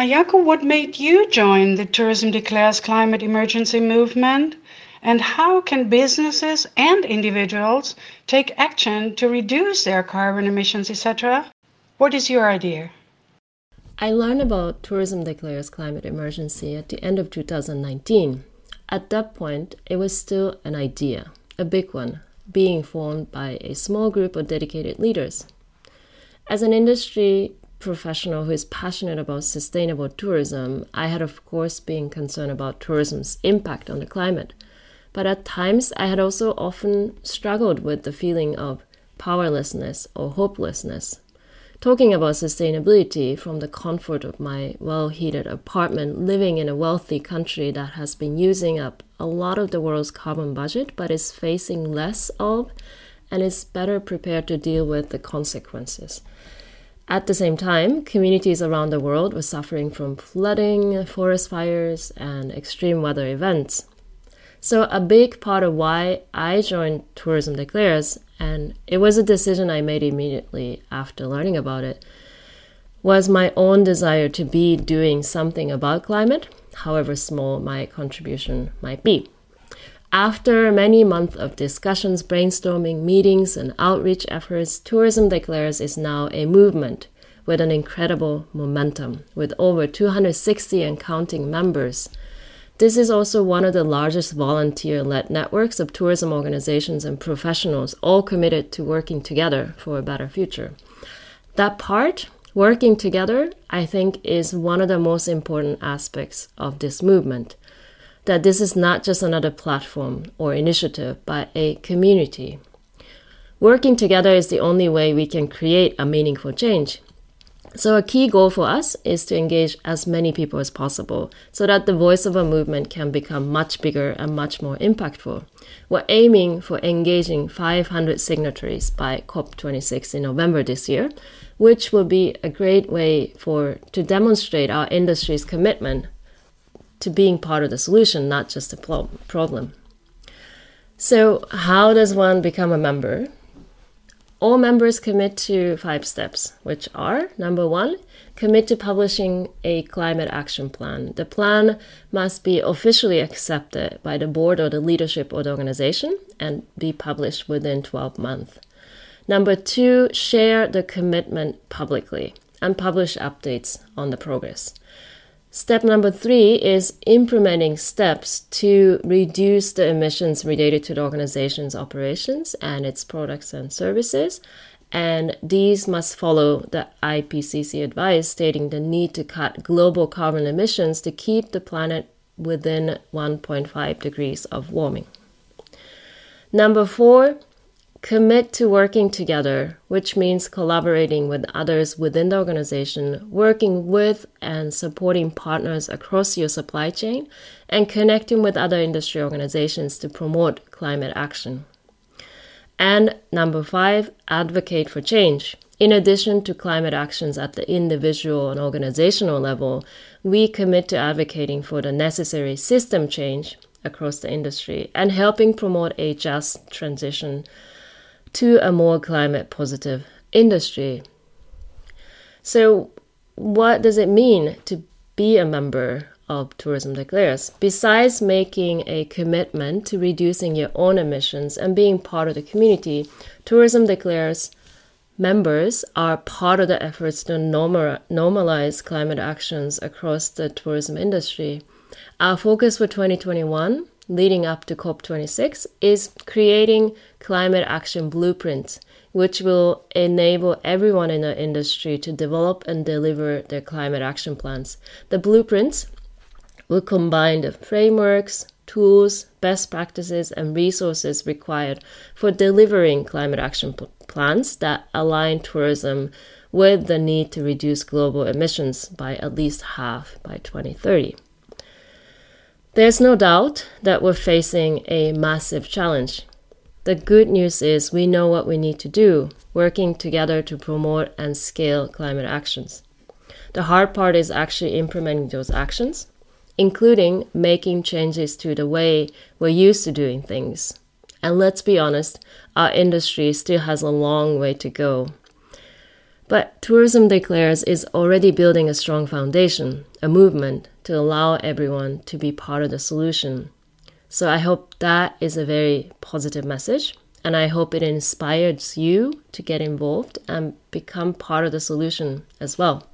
Ayako, what made you join the Tourism Declares Climate Emergency movement? And how can businesses and individuals take action to reduce their carbon emissions, etc.? What is your idea? I learned about Tourism Declares Climate Emergency at the end of 2019. At that point, it was still an idea, a big one, being formed by a small group of dedicated leaders. As an industry professional who is passionate about sustainable tourism, I had, of course, been concerned about tourism's impact on the climate. But at times, I had also often struggled with the feeling of powerlessness or hopelessness talking about sustainability from the comfort of my well heated apartment, living in a wealthy country that has been using up a lot of the world's carbon budget but is facing less of and is better prepared to deal with the consequences. At the same time, communities around the world were suffering from flooding, forest fires, and extreme weather events. So, a big part of why I joined Tourism Declares and it was a decision I made immediately after learning about it, was my own desire to be doing something about climate, however small my contribution might be. After many months of discussions, brainstorming, meetings, and outreach efforts, Tourism Declares is now a movement with an incredible momentum, with over 260 and counting members this is also one of the largest volunteer led networks of tourism organizations and professionals, all committed to working together for a better future. That part, working together, I think is one of the most important aspects of this movement. That this is not just another platform or initiative, but a community. Working together is the only way we can create a meaningful change. So, a key goal for us is to engage as many people as possible so that the voice of a movement can become much bigger and much more impactful. We're aiming for engaging 500 signatories by COP26 in November this year, which will be a great way for to demonstrate our industry's commitment to being part of the solution, not just the problem. So, how does one become a member? all members commit to five steps, which are number one, commit to publishing a climate action plan. The plan must be officially accepted by the board or the leadership of the organization and be published within 12 months. Number two, share the commitment publicly and publish updates on the progress. Step number three is implementing steps to reduce the emissions related to the organization's operations and its products and services. And these must follow the IPCC advice stating the need to cut global carbon emissions to keep the planet within 1.5 degrees of warming. Number four, Commit to working together, which means collaborating with others within the organization, working with and supporting partners across your supply chain, and connecting with other industry organizations to promote climate action. And number five, advocate for change. In addition to climate actions at the individual and organizational level, we commit to advocating for the necessary system change across the industry and helping promote a just transition to a more climate positive industry. So, what does it mean to be a member of Tourism Declares? Besides making a commitment to reducing your own emissions and being part of the community, Tourism Declares members are part of the efforts to normalize climate actions across the tourism industry. Our focus for 2021 leading up to COP26 is creating climate action blueprints, which will enable everyone in the industry to develop and deliver their climate action plans. The blueprints will combine the frameworks, tools, best practices, and resources required for delivering climate action pl- plans that align tourism with the need to reduce global emissions by at least half by 2030. There's no doubt that we're facing a massive challenge. The good news is we know what we need to do, working together to promote and scale climate actions. The hard part is actually implementing those actions, including making changes to the way we're used to doing things. And let's be honest, our industry still has a long way to go. But Tourism Declares is already building a strong foundation, a movement to allow everyone to be part of the solution. So I hope that is a very positive message. And I hope it inspires you to get involved and become part of the solution as well.